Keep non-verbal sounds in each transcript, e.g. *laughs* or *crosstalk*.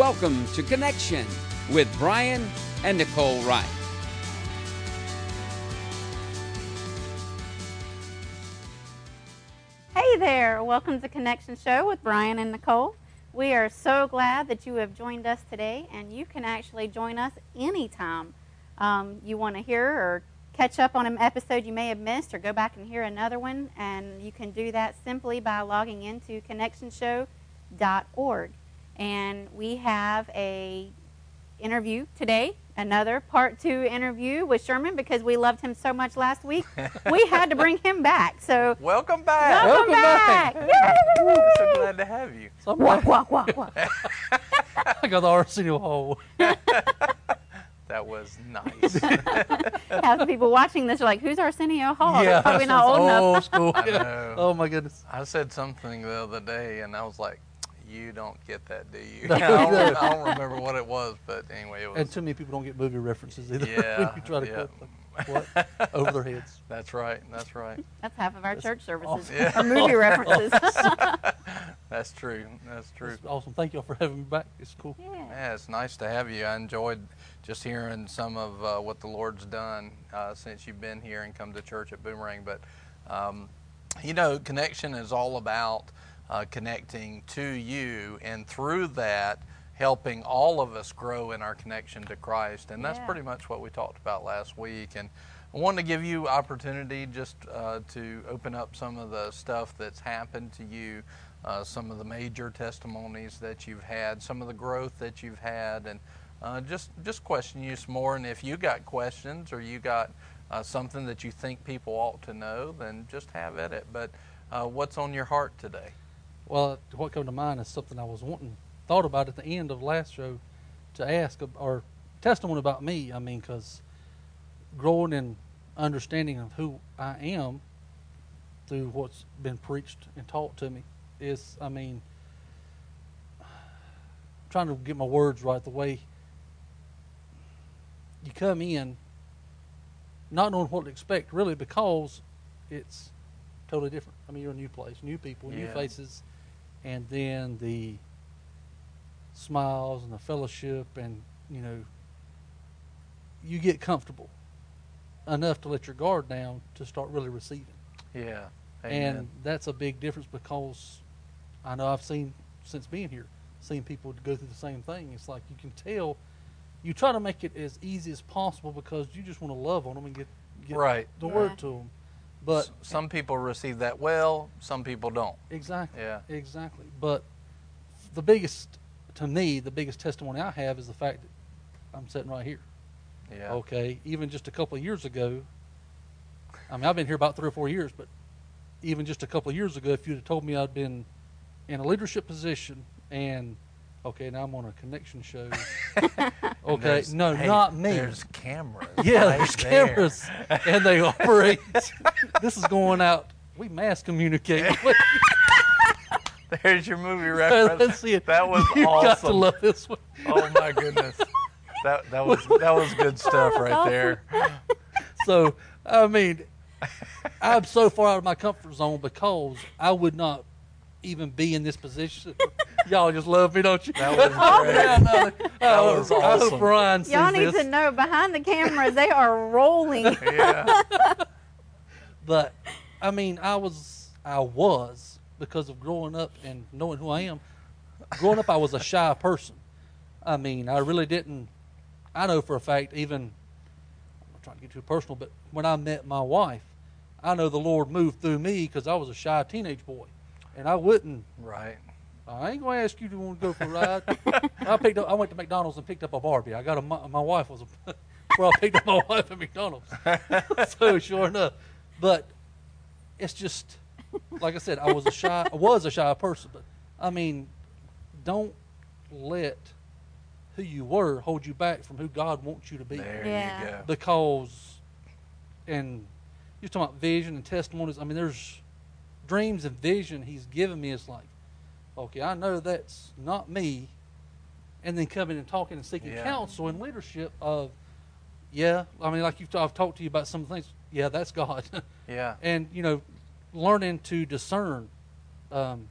Welcome to Connection with Brian and Nicole Wright. Hey there, welcome to Connection Show with Brian and Nicole. We are so glad that you have joined us today, and you can actually join us anytime um, you want to hear or catch up on an episode you may have missed or go back and hear another one. And you can do that simply by logging into connectionshow.org. And we have a interview today, another part two interview with Sherman because we loved him so much last week. *laughs* we had to bring him back. So Welcome back. welcome, Welcome back. back. Yay! so glad to have you. So I'm Walk, like, walk, walk, walk. I got the Arsenio Hall. *laughs* That was nice. *laughs* Half the people watching this are like, "Who's Arsenio Hall?" yeah, They're probably not old enough. Oh, school. I know. Oh my goodness. I said something the other day, and I was like, "You don't get that, do you?" No, *laughs* I, don't. I don't remember what it was, but anyway, it was. And too many people don't get movie references either. Yeah, *laughs* when you try to yeah. them. What? Over their heads. *laughs* That's right. That's right. That's half of our That's church services awesome. Yeah. or movie references. That's true. That's true. That's awesome. Thank y'all for having me back. It's cool. yeah. Yeah, it's nice to have you. I enjoyed just hearing some of uh, what the Lord's done uh, since you've been here and come to church at Boomerang. But um, you know, connection is all about uh, connecting to you, and through that, helping all of us grow in our connection to Christ. And that's Yeah. pretty much what we talked about last week. And I wanted to give you opportunity just uh, to open up some of the stuff that's happened to you, uh, some of the major testimonies that you've had, some of the growth that you've had, and uh, just just question you some more. And if you got questions or you got uh, something that you think people ought to know, then just have at it. But uh, what's on your heart today? Well, what came to mind is something I was wanting, thought about at the end of last show to ask, or testimony about me. I mean, because growing in understanding of who I am through what's been preached and taught to me is, I mean, trying to get my words right the way you come in not knowing what to expect really because it's totally different. I mean, you're a new place, new people, new Yeah. faces, and then the smiles and the fellowship, and you know, you get comfortable enough to let your guard down to start really receiving. Yeah. And that's a big difference because I know I've seen since being here, seeing people go through the same thing. It's like you can tell. You try to make it as easy as possible because you just want to love on them and get get Right. the Yeah. word to them. But some people receive that well, some people don't. exactly, Yeah. exactly. But the biggest, to me, the biggest testimony I have is the fact that I'm sitting right here. Yeah. Okay, even just a couple of years ago. I mean, I've been here about three or four years, but even just a couple of years ago, if you'd have told me I'd been in a leadership position and okay, now I'm on a connection show. *laughs* okay, There's- no, hey, not me. There's cameras. *laughs* yeah, right there's there. cameras and they operate. *laughs* this is going out. We mass communicate. There's your movie reference. Let's see it. That was you got to awesome. love this one. Oh my goodness. That that was that was good stuff right there. So, I mean, I'm so far out of my comfort zone because I would not even be in this position. Y'all just love me, don't you? That was Oh, great. yeah, uh, I was hope- I hope awesome. Brian sees Y'all need this. to know behind the cameras they are rolling. *laughs* Yeah. But I mean, I was, I was because of growing up and knowing who I am. Growing up, I was a shy person. I mean, I really didn't. I know for a fact, even I'm not trying to get too personal, but when I met my wife, I know the Lord moved through me because I was a shy teenage boy, and I wouldn't. Right. I ain't gonna ask you to want to go for a ride. I picked up. I went to McDonald's and picked up a Barbie. I got a. My, my wife was a. *laughs* Well, I picked up my wife at McDonald's. *laughs* so sure enough, but it's just like I said. I was a shy. I was a shy person, but I mean, don't let who you were hold you back from who God wants you to be There Yeah. you go. because and you're talking about vision and testimonies i mean there's dreams and vision he's given me is like okay i know that's not me and then coming and talking and seeking Yeah. counsel and leadership of yeah i mean like you've i've talked to you about some things yeah that's god *laughs* Yeah. and you know learning to discern um,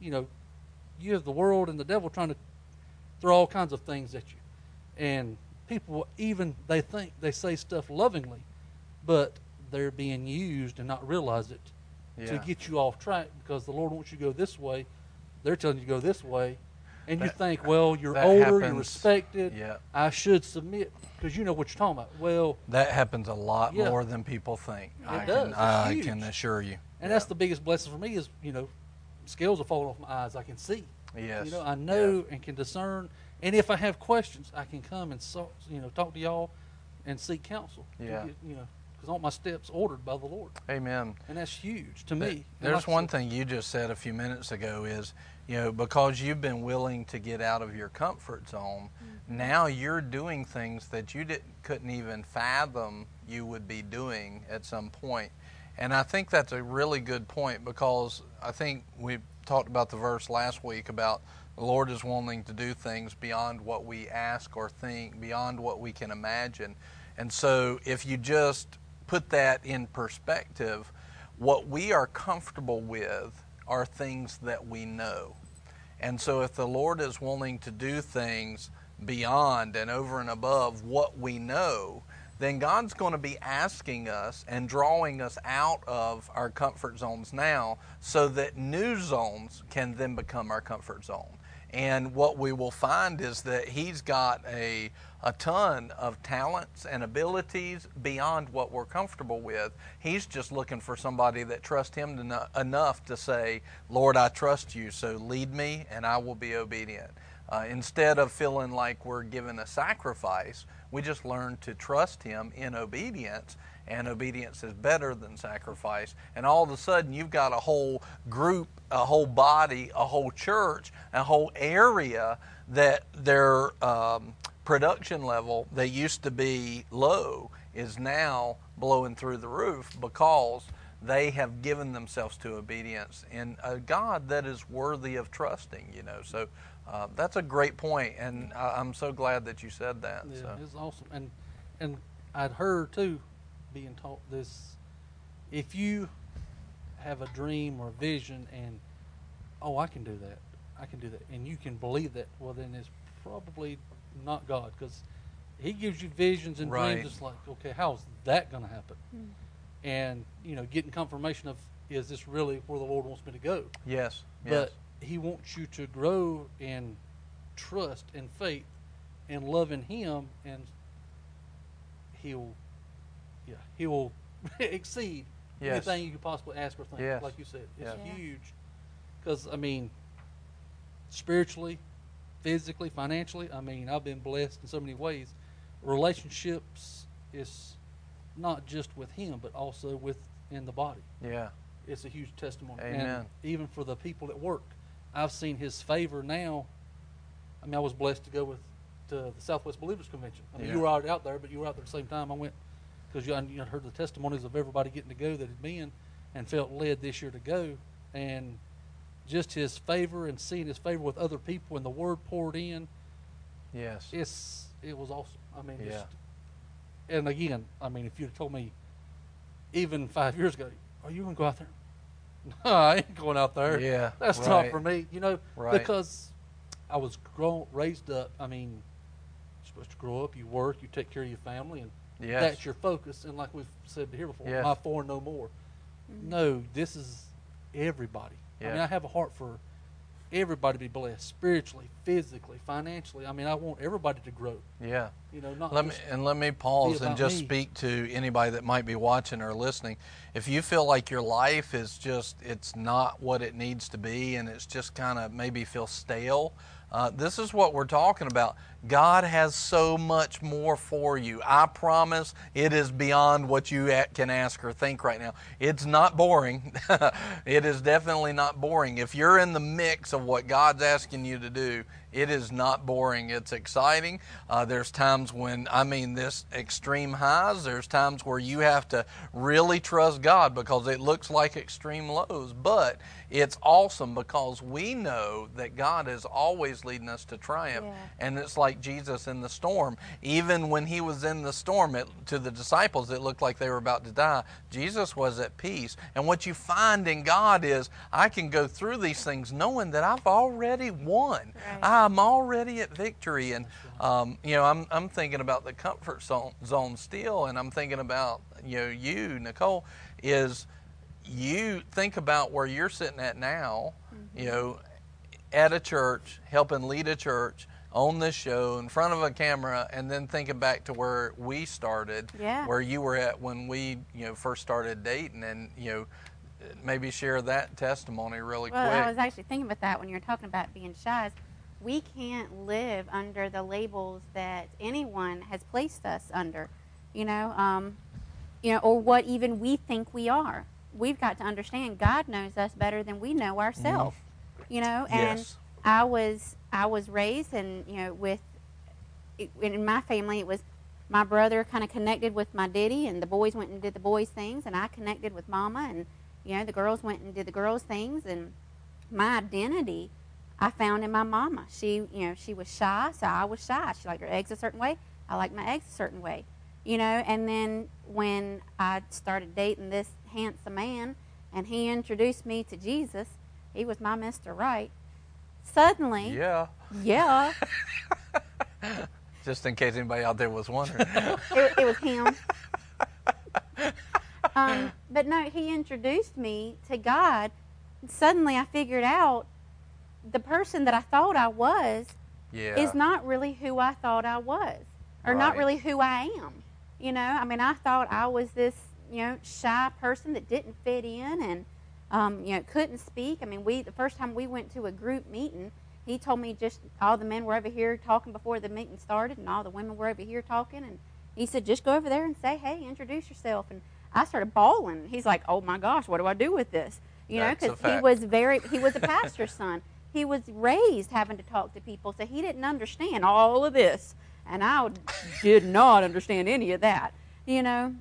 you know you have the world and the devil trying to throw all kinds of things at you, and people even they think they say stuff lovingly, but they're being used and not realize it to get you off track because the Lord wants you to go this way. They're telling you to go this way, and you think, well, you're that older, you're respected. Yeah. I should submit because you know what you're talking about. Well, That happens a lot Yeah. more than people think. I does. can I can assure you. and that's the biggest blessing for me is you know, scales are falling off my eyes. I can see. Yes. You know, I know and can discern. And if I have questions, I can come and so, you know talk to y'all and seek counsel. Yeah. get, you know, because all my steps ordered by the Lord, Amen. and that's huge to me. There's like one said- thing you just said a few minutes ago is, you know, because you've been willing to get out of your comfort zone, mm-hmm. now you're doing things that you didn't couldn't even fathom you would be doing at some point. And I think that's a really good point because I think we talked about the verse last week about the Lord is wanting to do things beyond what we ask or think, beyond what we can imagine. And so if you just put that in perspective, what we are comfortable with are things that we know. And so if the Lord is wanting to do things beyond and over and above what we know, then God's going to be asking us and drawing us out of our comfort zones now so that new zones can then become our comfort zone. And what we will find is that He's got a, a ton of talents and abilities beyond what we're comfortable with. He's just looking for somebody that trusts Him to no- enough to say, Lord, I trust you, so lead me and I will be obedient. Uh, instead of feeling like we're given a sacrifice, we just learn to trust Him in obedience, and obedience is better than sacrifice. And all of a sudden, you've got a whole group, a whole body, a whole church, a whole area that their um, production level that used to be low is now blowing through the roof because they have given themselves to obedience in a God that is worthy of trusting. You know, so uh, that's a great point, and I, I'm so glad that you said that. Yeah, so. it's awesome. And and I'd heard too, being taught this, if you have a dream or a vision and oh I can do that, I can do that, and you can believe that, well then it's probably not God because He gives you visions and Right. dreams. It's like okay, how's that going to happen? Hmm. And you know, getting confirmation of is this really where the Lord wants me to go? Yes, yes, But he wants you to grow in trust and faith and loving him and he'll yeah, he'll *laughs* exceed Yes. anything you could possibly ask or think. Yes. Like you said. It's Yes. Yeah. huge. Because I mean spiritually, physically, financially, I mean, I've been blessed in so many ways. Relationships is not just with him, but also within the body yeah, it's a huge testimony. Amen. And even for the people at work, I've seen His favor now. I mean, I was blessed to go with to the Southwest Believers Convention. I mean, Yeah. you were already out there, but you were out there at the same time. I went because you, you heard the testimonies of everybody getting to go that had been and felt led this year to go, and just His favor and seeing His favor with other people and the Word poured in. yes, It's it was awesome. I mean, Yeah. just, and again, I mean, if you'd told me even five years ago, are you going to go out there? *laughs* No, I ain't going out there. Yeah, that's not for me. You know, Right. because I was grown, raised up. I mean, you're supposed to grow up. You work. You take care of your family, and yes, that's your focus. And like we've said here before, Yes. my four no more. Mm-hmm. No, this is everybody. I mean, I have a heart for everybody to be blessed spiritually, physically, financially. I mean, I want everybody to grow. yeah. You know, not Let me and let me pause and just me. speak to anybody that might be watching or listening. If you feel like your life is just it's not what it needs to be and it's just kind of maybe feel stale, uh, this is what we're talking about. God has so much more for you. I promise it is beyond what you can ask or think right now. It's not boring. *laughs* it is definitely not boring. If you're in the mix of what God's asking you to do, it is not boring. It's exciting. Uh, there's times when, I mean, this extreme highs. There's times where you have to really trust God because it looks like extreme lows. But it's awesome because we know that God is always leading us to triumph. Yeah. And it's like like Jesus in the storm. Even when he was in the storm, it, to the disciples, it looked like they were about to die. Jesus was at peace. And what you find in God is, I can go through these things knowing that I've already won. Right. I'm already at victory. And, um, you know, I'm, I'm thinking about the comfort zone, zone still, and I'm thinking about, you know, you, Nicole, is you think about where you're sitting at now, you know, at a church, helping lead a church on this show in front of a camera, and then thinking back to where we started, Yeah. where you were at when we, you know, first started dating, and you know, maybe share that testimony really Well, quick. I was actually thinking about that when you were talking about being shy. We can't live under the labels that anyone has placed us under, you know, um, you know, or what even we think we are. We've got to understand God knows us better than we know ourselves, you know. And Yes. I was I was raised, and you know, with in my family, it was my brother kind of connected with my daddy, and the boys went and did the boys' things, and I connected with mama, and you know, the girls went and did the girls' things, and my identity I found in my mama. She, you know, she was shy, so I was shy. She liked her eggs a certain way. I liked my eggs a certain way, you know. And then when I started dating this handsome man, and he introduced me to Jesus, he was my Mister Right. Suddenly, yeah, yeah, *laughs* just in case anybody out there was wondering. *laughs* it, it was him. Um, but no, he introduced me to God. Suddenly, I figured out the person that I thought I was yeah, is not really who I thought I was, or not really who I am. You know, I mean, I thought I was this, you know, shy person that didn't fit in and, um, you know, couldn't speak. I mean, we the first time we went to a group meeting, he told me just all the men were over here talking before the meeting started, and all the women were over here talking, and he said, just go over there and say, hey, introduce yourself. And I started bawling. He's like, oh my gosh, what do I do with this? You That's know, because he was very, he was a *laughs* pastor's son. He was raised having to talk to people, so he didn't understand all of this. And I did not understand any of that, you know.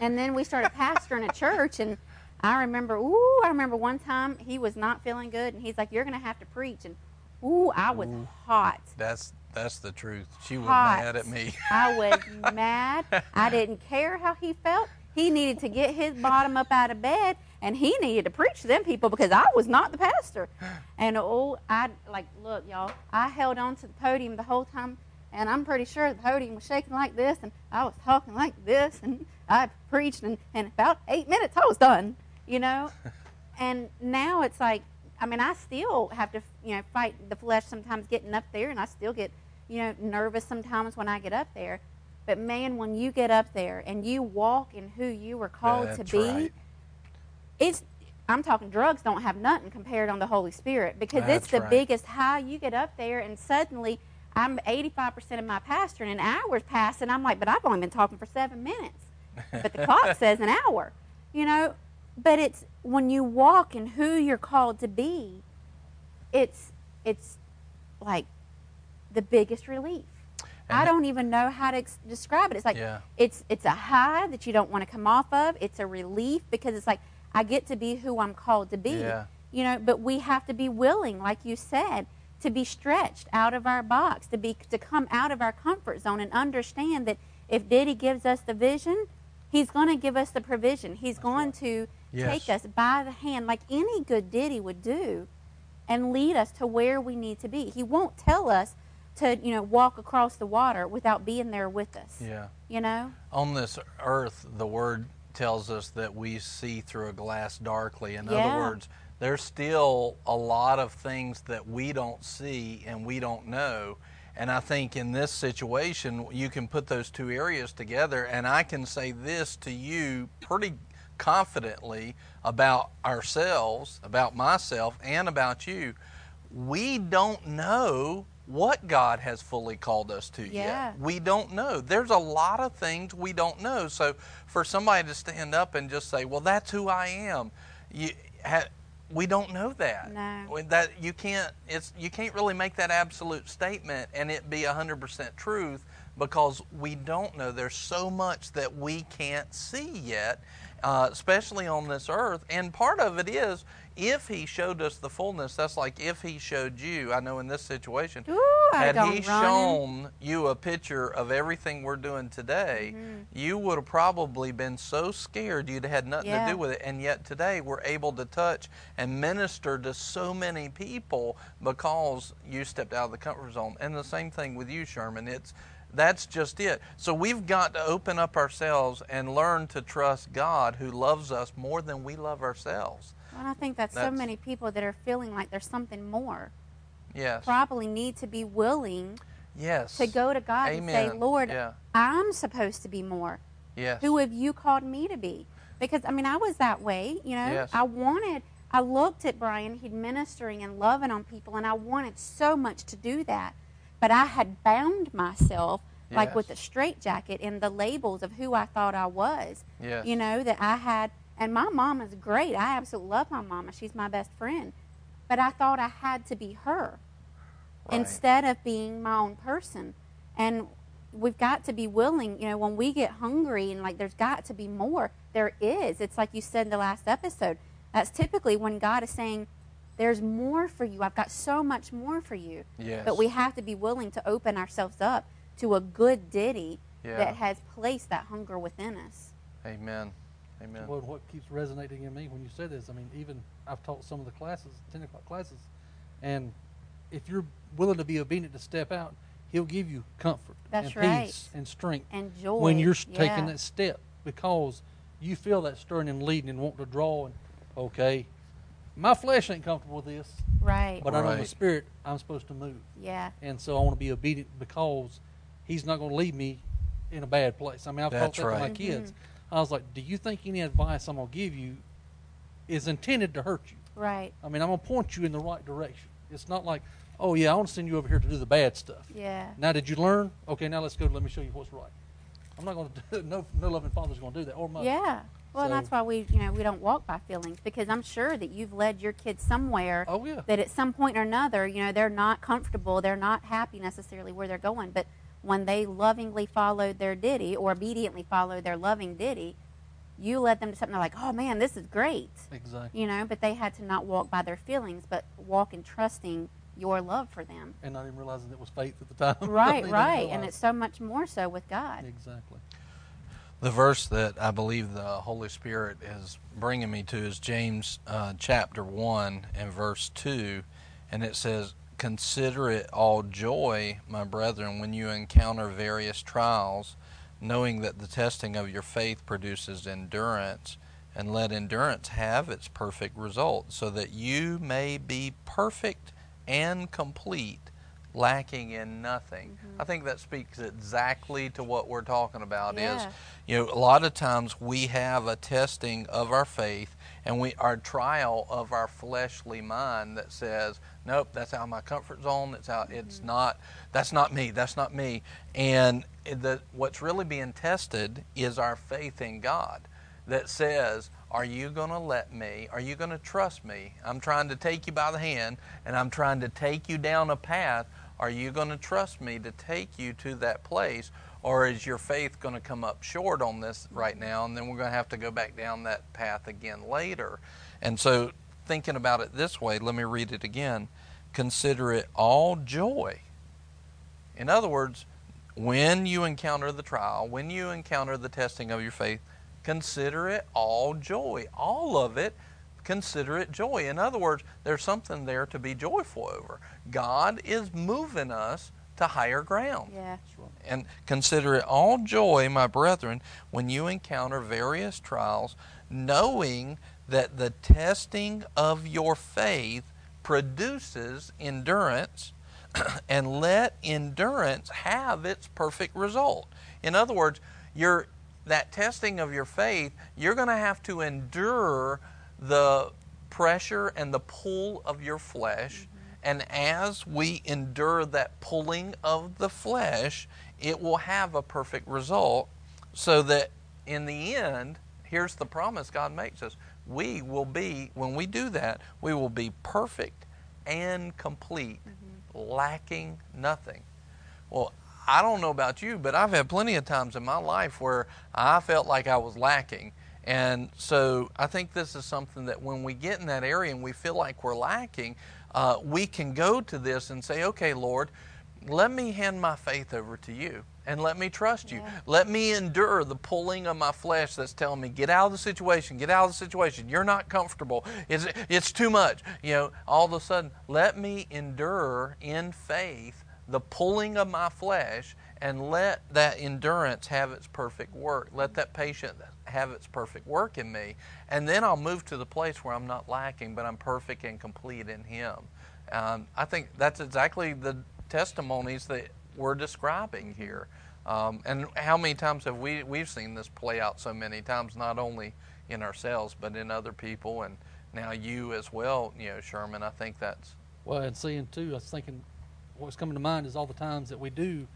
And then we started pastoring a church, and I remember, ooh, I remember one time he was not feeling good, and he's like, "You're going to have to preach," and ooh, I was hot. that's that's the truth. She was Hot. mad at me. *laughs* I was mad. I didn't care how he felt. He needed to get his bottom up out of bed, and he needed to preach to them people because I was not the pastor. And oh, I like look, y'all. I held on to the podium the whole time, and I'm pretty sure the podium was shaking like this, and I was talking like this, and I preached, and in about eight minutes I was done. You know, *laughs* and now it's like I mean, I still have to, you know, fight the flesh sometimes getting up there, and I still get, you know, nervous sometimes when I get up there. But man, when you get up there and you walk in who you were called That's to be, right. it's I'm talking drugs don't have nothing compared on the Holy Spirit because it's the right. biggest high. You get up there and suddenly I'm 85% of my pastor and an hour's passed and I'm like, but I've only been talking for seven minutes. But the clock *laughs* says an hour, you know. But it's when you walk in who you're called to be, it's it's like the biggest relief. And I don't even know how to ex- describe it. It's like Yeah. it's it's a high that you don't want to come off of. It's a relief because it's like I get to be who I'm called to be. Yeah. You know, but we have to be willing, like you said, to be stretched out of our box, to be to come out of our comfort zone and understand that if Diddy gives us the vision, he's going to give us the provision. He's going to Yes. take us by the hand like any good Diddy would do and lead us to where we need to be. He won't tell us to, you know, walk across the water without being there with us. Yeah. You know? On this earth, the word tells us that we see through a glass darkly. In Yeah. other words, there's still a lot of things that we don't see and we don't know. And I think in this situation, you can put those two areas together. And I can say this to you pretty confidently about ourselves, about myself, and about you. We don't know what God has fully called us to Yeah. yet. We don't know. There's a lot of things we don't know. So for somebody to stand up and just say, "Well, that's who I am," you ha, we don't know that. No. That you can't. It's you can't really make that absolute statement and it be hundred percent truth because we don't know. There's so much that we can't see yet, uh, especially on this earth. And part of it is if He showed us the fullness. That's like if He showed you. I know in this situation, Ooh, had he shown you a picture of everything we're doing today, Mm-hmm. you would have probably been so scared you'd have had nothing Yeah. to do with it. And yet today we're able to touch and minister to so many people because you stepped out of the comfort zone. And the same thing with you, Sherman. It's that's just it. So we've got to open up ourselves and learn to trust God who loves us more than we love ourselves. And I think that's, so many people that are feeling like there's something more. Yes. Probably need to be willing Yes. to go to God and say, Lord, Yeah. I'm supposed to be more. Yes. Who have you called me to be? Because I mean, I was that way. You know, Yes. I wanted. I looked at Brian. He'd ministering and loving on people, and I wanted so much to do that, but I had bound myself like with a straitjacket in the labels of who I thought I was. Yes. You know that I had, and my mom is great. I absolutely love my mama. She's my best friend, but I thought I had to be her Right. instead of being my own person. And we've got to be willing, you know, when we get hungry and like there's got to be more, there is. It's like you said in the last episode. That's typically when God is saying, There's more for you. I've got so much more for you. Yes. But we have to be willing to open ourselves up to a good ditty Yeah. that has placed that hunger within us. Amen. Amen. Well, what keeps resonating in me when you say this, I mean, even I've taught some of the classes, 10 o'clock classes, and if you're willing to be obedient to step out, He'll give you comfort That's and right. peace and strength And joy. when you're Yeah. taking that step because you feel that stirring and leading and wanting to draw. And okay, my flesh ain't comfortable with this, Right. but I know the Right. spirit I'm supposed to move, yeah. and so I want to be obedient because He's not going to leave me in a bad place. I mean, I've taught That's that to my right. kids. Mm-hmm. I was like, "Do you think any advice I'm going to give you is intended to hurt you?" Right. I mean, I'm going to point you in the right direction. It's not like, "Oh yeah, I want to send you over here to do the bad stuff." Yeah. Now, did you learn? Okay, now let's go. Let me show you what's right. I'm not going to. do No, no loving father's going to do that, or mother. Yeah. Well, and So- that's why we, you know, we don't walk by feelings because I'm sure that you've led your kids somewhere Oh yeah. that at some point or another, you know, they're not comfortable, they're not happy necessarily where they're going, but when they lovingly followed their ditty or obediently followed their loving ditty, you led them to something they're like, "Oh man, this is great." Exactly. You know, but they had to not walk by their feelings, but walk in trusting your love for them. And not even realizing it was faith at the time. *laughs* Right, right. And it's so much more so with God. exactly. The verse that I believe the Holy Spirit is bringing me to is James uh, chapter 1 and verse 2. And it says, Consider it all joy, my brethren, when you encounter various trials, knowing that the testing of your faith produces endurance. And let endurance have its perfect result, so that you may be perfect and complete, lacking in nothing. Mm-hmm. I think that speaks exactly to what we're talking about is you know, a lot of times we have a testing of our faith and we our trial of our fleshly mind that says, Nope, that's out of my comfort zone. It's out it's mm-hmm. not that's not me, that's not me. And the what's really being tested is our faith in God that says, Are you gonna let me? Are you gonna trust me? I'm trying to take you by the hand and I'm trying to take you down a path. Are you going to trust me to take you to that place? Or is your faith going to come up short on this right now, and then we're going to have to go back down that path again later? And so, thinking about it this way, let me read it again. Consider it all joy. In other words, when you encounter the trial, when you encounter the testing of your faith, consider it all joy. All of it, consider it joy. In other words, there's something there to be joyful over. God is moving us to higher ground. Yeah. And consider it all joy, my brethren, when you encounter various trials, knowing that the testing of your faith produces endurance, *clears throat* and let endurance have its perfect result. In other words, your that testing of your faith, you're going to have to endure the pressure and the pull of your flesh. Mm-hmm. And as we endure that pulling of the flesh, it will have a perfect result so that in the end, here's the promise God makes us. We will be, when we do that, we will be perfect and complete, mm-hmm. lacking nothing. Well, I don't know about you, but I've had plenty of times in my life where I felt like I was lacking. And so I think this is something that when we get in that area and we feel like we're lacking, uh, we can go to this and say, okay, Lord, let me hand my faith over to you and let me trust you. Yeah. Let me endure the pulling of my flesh that's telling me, get out of the situation, get out of the situation. You're not comfortable. It's, it's too much. You know, all of a sudden, let me endure in faith the pulling of my flesh and let that endurance have its perfect work. Let that patience have its perfect work in me. And then I'll move to the place where I'm not lacking, but I'm perfect and complete in Him. Um, I think that's exactly the testimonies that we're describing here. Um, and how many times have we we've seen this play out so many times, not only in ourselves but in other people, and now you as well. You know, Sherman. I think that's Well, and seeing too, I was thinking, what's coming to mind is all the times that we do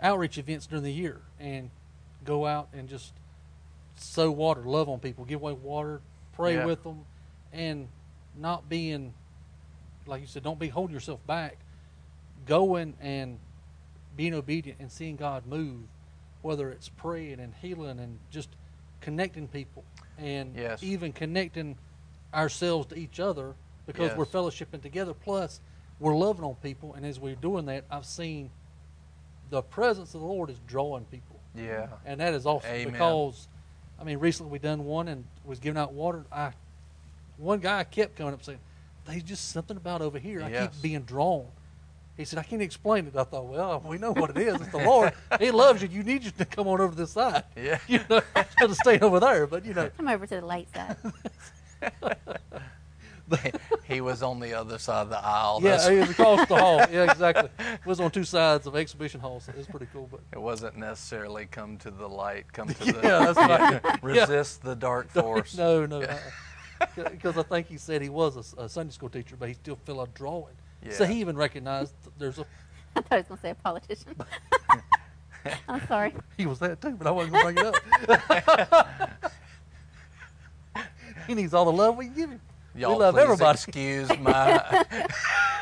outreach events during the year and go out and just sow water, love on people, give away water, pray Yeah. with them, and not being, like you said, don't be holding yourself back. Going and being obedient and seeing God move, whether it's praying and healing and just connecting people and Yes. even connecting ourselves to each other because we're fellowshipping together. Plus, we're loving on people, and as we're doing that, I've seen the presence of the Lord is drawing people, yeah, and that is awesome Amen. because, I mean, recently we done one and was giving out water. I one guy kept coming up saying, "There's just something about over here. I keep being drawn." He said, "I can't explain it." I thought, "Well, we know what it is. It's the Lord. *laughs* he loves you. You need you to come on over to this side. *laughs* yeah. You know, *laughs* instead of staying over there." But you know, Come over to the light side. *laughs* he was on the other side of the aisle. yeah, That's- he was across the hall. *laughs* Yeah, exactly. It was on two sides of exhibition hall, so it was pretty cool. But It wasn't necessarily come to the light, come to *laughs* the Yeah, that's right. resist the dark force. no, no, because uh, I think he said he was a Sunday school teacher, but he still felt a drawing. So he even recognized th- there's a I thought I was going to say a politician. I'm sorry. he was that too, but I wasn't gonna bring it up. he needs all the love we can give him. Y'all we love please everybody. excuse my. *laughs*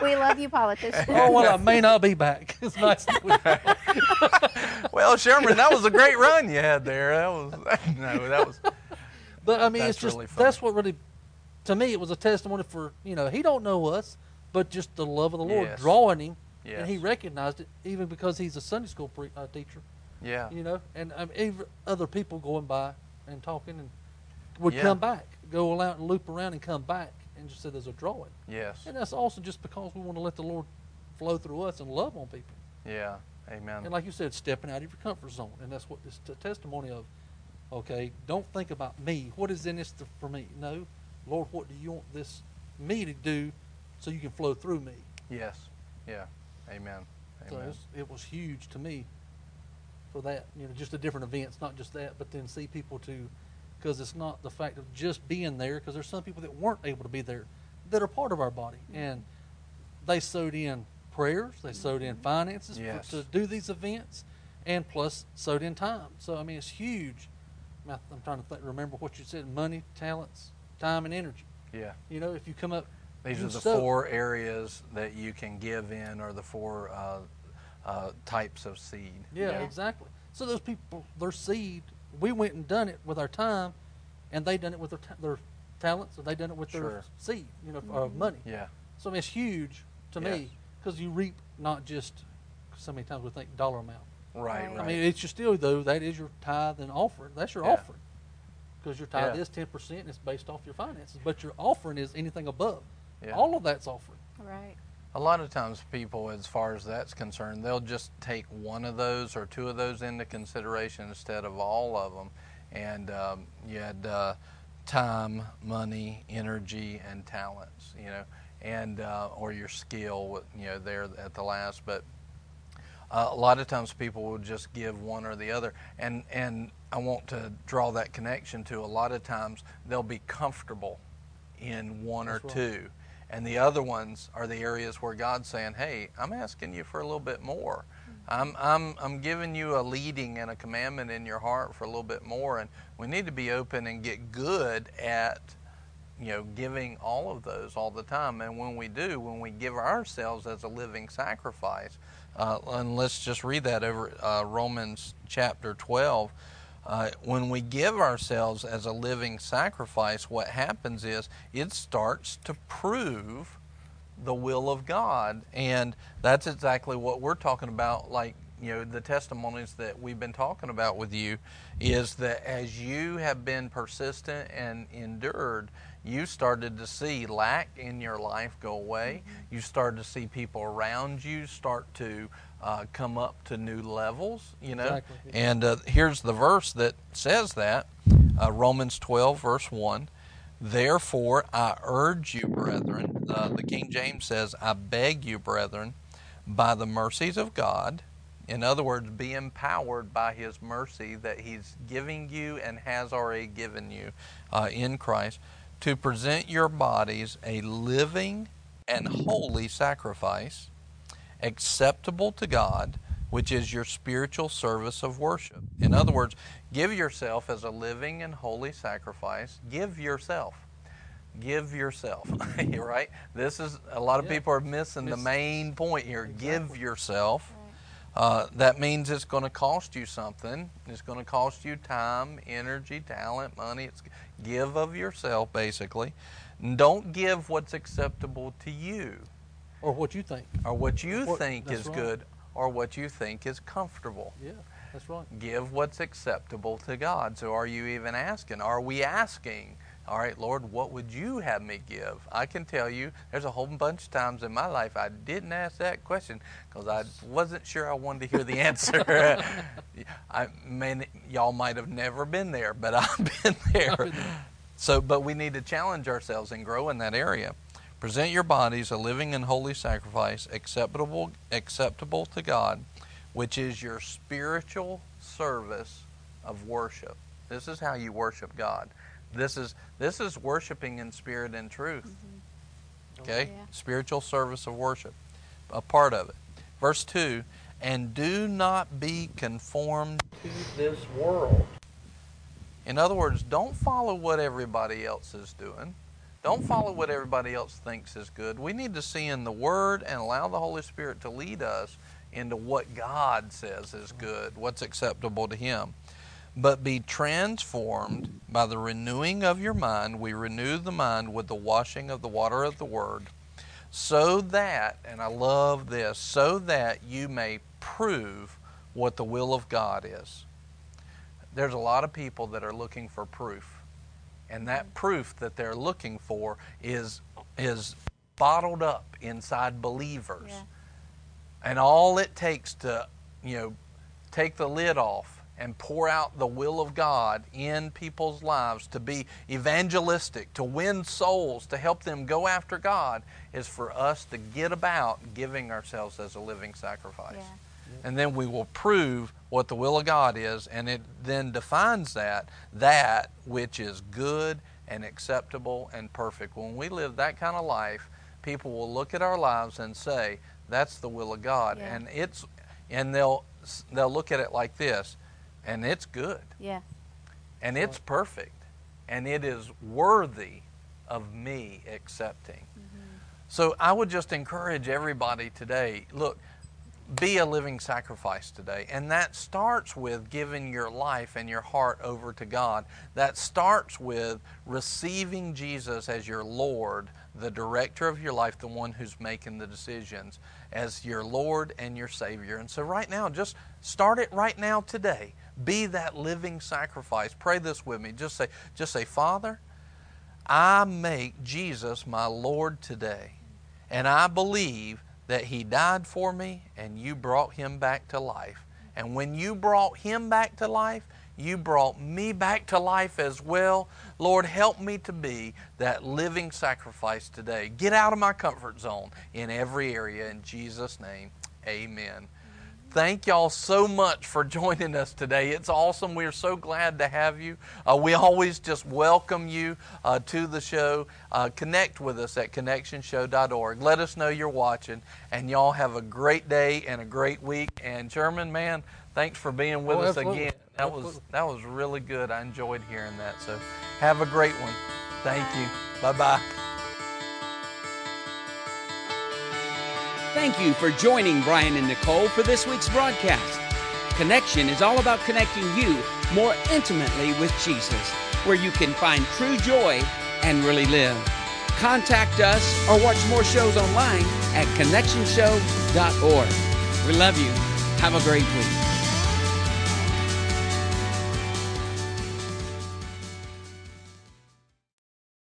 We love you, politicians. Oh well, I may not be back. *laughs* It's nice. That we, *laughs* well, Sherman, that was a great run you had there. That was no, that was but I mean, it's just really that's what really, to me, it was a testimony for you know he don't know us, but just the love of the Lord Yes. drawing him, and he recognized it even because he's a Sunday school pre- uh, teacher. yeah, you know, and um, even other people going by and talking and would Yeah. come back, go out and loop around and come back and just say there's a drawing. yes, And that's also just because we want to let the Lord flow through us and love on people. yeah. Amen. And like you said, stepping out of your comfort zone. And that's what this t- testimony of, okay, don't think about me. What is in this to, for me? No, Lord, what do you want this me to do so you can flow through me? Yes, yeah. Amen. So Amen. it's, it was huge to me for that, you know, just the different events, not just that, but then see people to, because it's not the fact of just being there, because there's some people that weren't able to be there that are part of our body. And they sowed in prayers, they sowed in finances for- to do these events, and plus sowed in time. So, I mean, it's huge. I mean, I'm trying to think, remember what you said money, talents, time, and energy. Yeah. You know, if you come up, These are the sow- four areas that you can give in, or the four uh, uh, types of seed. Yeah, Yeah. exactly. So those people, their seed, we went and done it with our time, and they done it with their, ta- their talents, or they done it with their Sure. seed, you know, uh, money. Yeah. So I mean, it's huge to Yes. me because you reap not just so many times we think dollar amount. Right. Right. Right. I mean, it's your still though that is your tithe and offering. That's your Yeah. offering because your tithe Yeah. is ten percent and it's based off your finances, but your offering is anything above. Yeah. All of that's offering. Right. A lot of times, people, as far as that's concerned, they'll just take one of those or two of those into consideration instead of all of them. And um, you had uh, time, money, energy, and talents, you know, and uh, or your skill, you know, there at the last. But uh, a lot of times, people will just give one or the other, and and I want to draw that connection to. A lot of times, they'll be comfortable in one That's or right. two. And the other ones are the areas where God's saying, "Hey, I'm asking you for a little bit more. I'm I'm I'm giving you a leading and a commandment in your heart for a little bit more." And we need to be open and get good at, you know, giving all of those all the time. And when we do, when we give ourselves as a living sacrifice, uh, and let's just read that over uh, Romans chapter 12. Uh, when we give ourselves as a living sacrifice, what happens is it starts to prove the will of God. And that's exactly what we're talking about. Like, you know, the testimonies that we've been talking about with you is that as you have been persistent and endured, you started to see lack in your life go away. Mm-hmm. You started to see people around you start to uh, come up to new levels, you know. Exactly. And uh, here's the verse that says that uh, Romans 12, verse 1. Therefore, I urge you, brethren, uh, the King James says, I beg you, brethren, by the mercies of God. In other words, be empowered by His mercy that He's giving you and has already given you uh, in Christ to present your bodies a living and holy sacrifice, acceptable to God, which is your spiritual service of worship. In other words, give yourself as a living and holy sacrifice. Give yourself. Give yourself, *laughs* right? This is a lot of yeah. people are missing Miss, the main point here. Exactly. Give yourself. Uh, that means it's going to cost you something. It's going to cost you time, energy, talent, money. It's give of yourself, basically. Don't give what's acceptable to you, or what you think, or what you or, think is right. good, or what you think is comfortable. Yeah, that's right. Give what's acceptable to God. So, are you even asking? Are we asking? All right, Lord, what would you have me give? I can tell you there's a whole bunch of times in my life I didn't ask that question because I wasn't sure I wanted to hear the *laughs* answer. *laughs* I mean, y'all might have never been there, but *laughs* I've been there. So, but we need to challenge ourselves and grow in that area. Present your bodies a living and holy sacrifice, acceptable, acceptable to God, which is your spiritual service of worship. This is how you worship God. This is this is worshiping in spirit and truth. Mm-hmm. Okay? Yeah. Spiritual service of worship. A part of it. Verse 2 And do not be conformed to this world. In other words, don't follow what everybody else is doing. Don't follow what everybody else thinks is good. We need to see in the Word and allow the Holy Spirit to lead us into what God says is good, what's acceptable to Him but be transformed by the renewing of your mind. We renew the mind with the washing of the water of the Word, so that, and I love this, so that you may prove what the will of God is. There's a lot of people that are looking for proof, and that proof that they're looking for is, is bottled up inside believers. Yeah. And all it takes to, you know, take the lid off and pour out the will of God in people's lives to be evangelistic, to win souls, to help them go after God, is for us to get about giving ourselves as a living sacrifice. Yeah. And then we will prove what the will of God is, and it then defines that, that which is good and acceptable and perfect. When we live that kind of life, people will look at our lives and say, that's the will of God. Yeah. And it's and they'll they'll look at it like this and it's good. Yeah. And it's perfect. And it is worthy of me accepting. Mm-hmm. So I would just encourage everybody today look, be a living sacrifice today. And that starts with giving your life and your heart over to God. That starts with receiving Jesus as your Lord, the director of your life, the one who's making the decisions, as your Lord and your Savior. And so, right now, just start it right now today. Be that living sacrifice. Pray this with me. Just say, just say, Father, I make Jesus my Lord today. And I believe that He died for me and you brought Him back to life. And when you brought Him back to life, you brought me back to life as well. Lord, help me to be that living sacrifice today. Get out of my comfort zone in every area. In Jesus' name, amen. Thank y'all so much for joining us today. It's awesome. We are so glad to have you. Uh, we always just welcome you uh, to the show. Uh, connect with us at connectionshow.org. Let us know you're watching, and y'all have a great day and a great week. And Sherman man, thanks for being with oh, us absolutely. again. That absolutely. was that was really good. I enjoyed hearing that. So, have a great one. Thank you. Bye bye. Thank you for joining Brian and Nicole for this week's broadcast. Connection is all about connecting you more intimately with Jesus, where you can find true joy and really live. Contact us or watch more shows online at connectionshow.org. We love you. Have a great week.